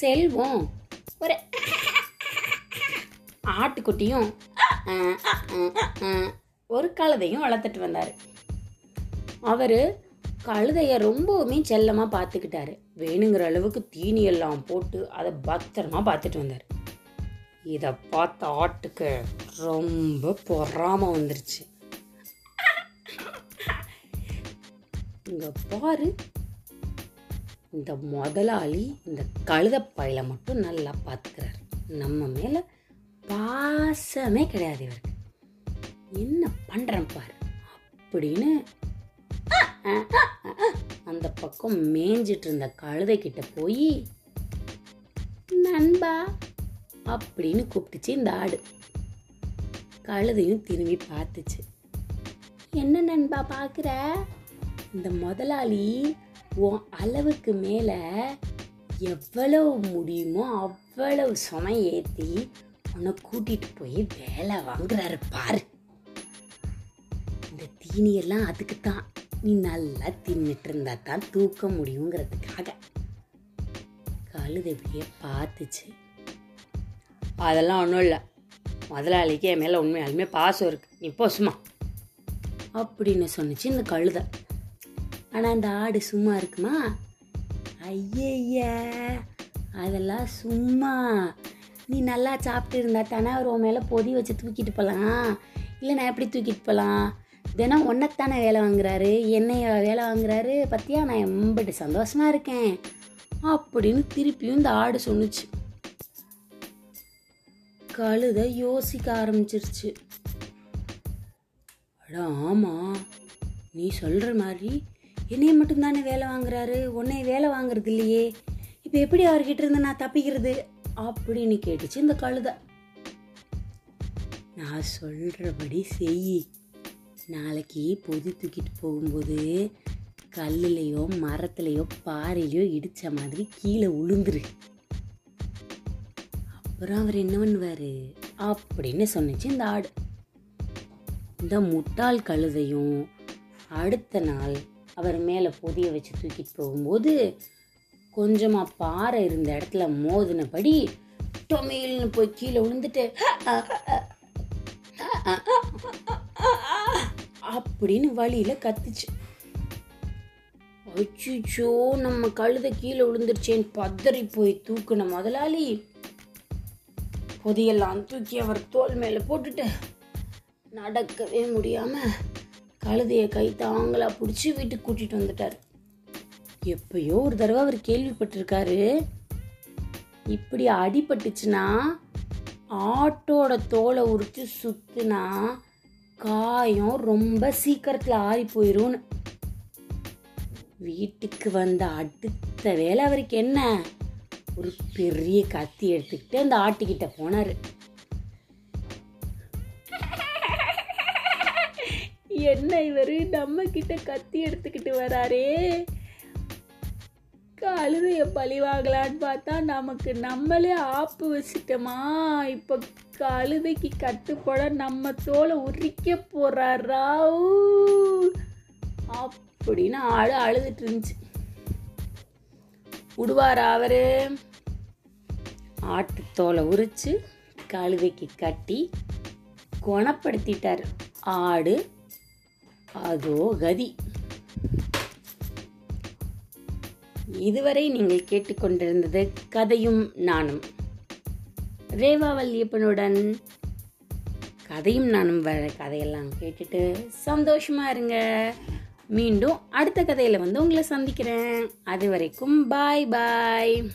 செல்வம். ஒரு ஆட்டுக்குட்டியும் ஒரு கழுதையும் வளர்த்துட்டு வந்தார். அவர் கழுதையை ரொம்பவுமே செல்லமாக பார்த்துக்கிட்டாரு. வேணுங்கிற அளவுக்கு தீனி எல்லாம் போட்டு அதை பத்திரமா பார்த்துட்டு வந்தார். இதை பார்த்த ஆட்டுக்கு ரொம்ப பொறாம வந்துருச்சு. இங்கே பாரு இந்த முதலாளி இந்த கழுத மட்டும் நல்லா பார்த்துக்கிறாரு நம்ம மேல பாசமே கிடையாது இவருக்கு. என்ன பண்றேன் பாரு. அப்படின்னு அந்த பக்கம் மேய்ஞ்சிட்டு இருந்த கழுதை கிட்ட போய் நண்பா அப்படின்னு கூப்பிட்டுச்சு இந்த ஆடு. கழுதையும் திரும்பி பார்த்துச்சு. என்ன நண்பா பார்க்குற இந்த முதலாளி உன் அளவுக்கு மேலே எவ்வளவு முடியுமோ அவ்வளவு சுமை ஏற்றி உன்னை கூட்டிகிட்டு போய் வேலை வாங்குறாரு பாரு. இந்த தீனியெல்லாம் அதுக்கு தான் நீ நல்லா தின்னுட்டு இருந்தா தான் தூக்க முடியுங்கிறதுக்காக. கழுதை பார்த்துச்சு. அதெல்லாம் ஒன்றும் இல்லை. முதலாளிக்கு என் மேலே உண்மையாலுமே பாசம் இருக்கு. நீ போ சும்மா. அப்படின்னு சொன்னுச்சு இந்த கழுதை. ஆனால் அந்த ஆடு சும்மா இருக்குமா? ஐயய்யா அதெல்லாம் சும்மா. நீ நல்லா சாப்பிட்டு இருந்தா தானே அவர் உன் மேலே பொதி வச்சு தூக்கிட்டு போகலாம் இல்லை நான் எப்படி தூக்கிட்டு போகலாம் தினம் ஒன்னத்தானே வேலை வாங்குறாரு. என்னைய வேலை வாங்குறாரு? பற்றியா நான் எம்பட்டு சந்தோஷமாக இருக்கேன். அப்படின்னு திருப்பியும் இந்த ஆடு சொன்னுச்சு. கழுத யோசிக்க ஆரம்பிச்சிருச்சு. அட ஆமாம் நீ சொல்கிற மாதிரி என்னைய மட்டும்தானே வேலை வாங்குறாரு? உன்னை வேலை வாங்குறது இல்லையே. இப்போ எப்படி அவர்கிட்ட இருந்து நான் தப்பிக்கிறது? அப்படின்னு கேட்டுச்சு இந்த கழுதை. நான் சொல்கிறபடி செய். நாளைக்கு பொதி தூக்கிட்டு போகும்போது கல்லுலையோ மரத்துலையோ பாறையிலையோ இடித்த மாதிரி கீழே உளுந்துரு. அப்புறம் அவர் என்ன பண்ணுவார்? அப்படின்னு சொன்னிச்சு இந்த ஆடு. இந்த முட்டாள் கழுதையும் அடுத்த நாள் அவர் மேலே பொதிய வச்சு தூக்கிட்டு போகும்போது கொஞ்சமாக பாறை இருந்த இடத்துல மோதினபடி டொமையில்னு போய் கீழே விழுந்துட்டு அப்படின்னு வழியில் கத்துச்சு. அச்சுச்சோ நம்ம கழுதை கீழே விழுந்துருச்சேன்னு பதறி போய் தூக்குன முதலாளி பொதியெல்லாம் தூக்கி அவர் தோல் மேலே போட்டுட்டு நடக்கவே முடியாமல் கழுதைய கை தாங்களா பிடிச்சி வீட்டுக்கு கூட்டிட்டு வந்துட்டார். எப்பயோ ஒரு தடவை அவர் கேள்விப்பட்டிருக்காரு. இப்படி அடிபட்டுச்சுன்னா ஆட்டோட தோலை உரிச்சு சுத்துனா காயம் ரொம்ப சீக்கிரத்தில் ஆறி போயிரும்னு. வீட்டுக்கு வந்த அடுத்த வேலை அவருக்கு என்ன? ஒரு பெரிய கத்தி எடுத்துக்கிட்டு அந்த ஆட்டுக்கிட்ட போனாரு. என்ன இவர்? நம்ம கிட்ட கத்தி எடுத்துக்கிட்டு வராரே. கழுதைய பழி வாங்கலான்னு பார்த்தா நமக்கு நம்மளே ஆப்பு வச்சுட்டோமா? இப்போ கழுதைக்கு கட்டுப்பட நம்ம தோலை உரிக்க போறாரா அப்படின்னு ஆளு அழுதுட்டு இருந்துச்சு. விடுவாரா அவரு? தோலை உரிச்சு கழுதைக்கு கட்டி குணப்படுத்திட்டார். ஆடு அதோ கதி. இதுவரை நீங்கள் கேட்டுக்கொண்டிருந்தது கதையும் நானும். ரேவா வல்லியப்பனுடன் கதையும் நானும் வர கதையெல்லாம் கேட்டுட்டு சந்தோஷமா இருங்க. மீண்டும் அடுத்த கதையில வந்து உங்களை சந்திக்கிறேன். அது வரைக்கும் பாய் பாய்.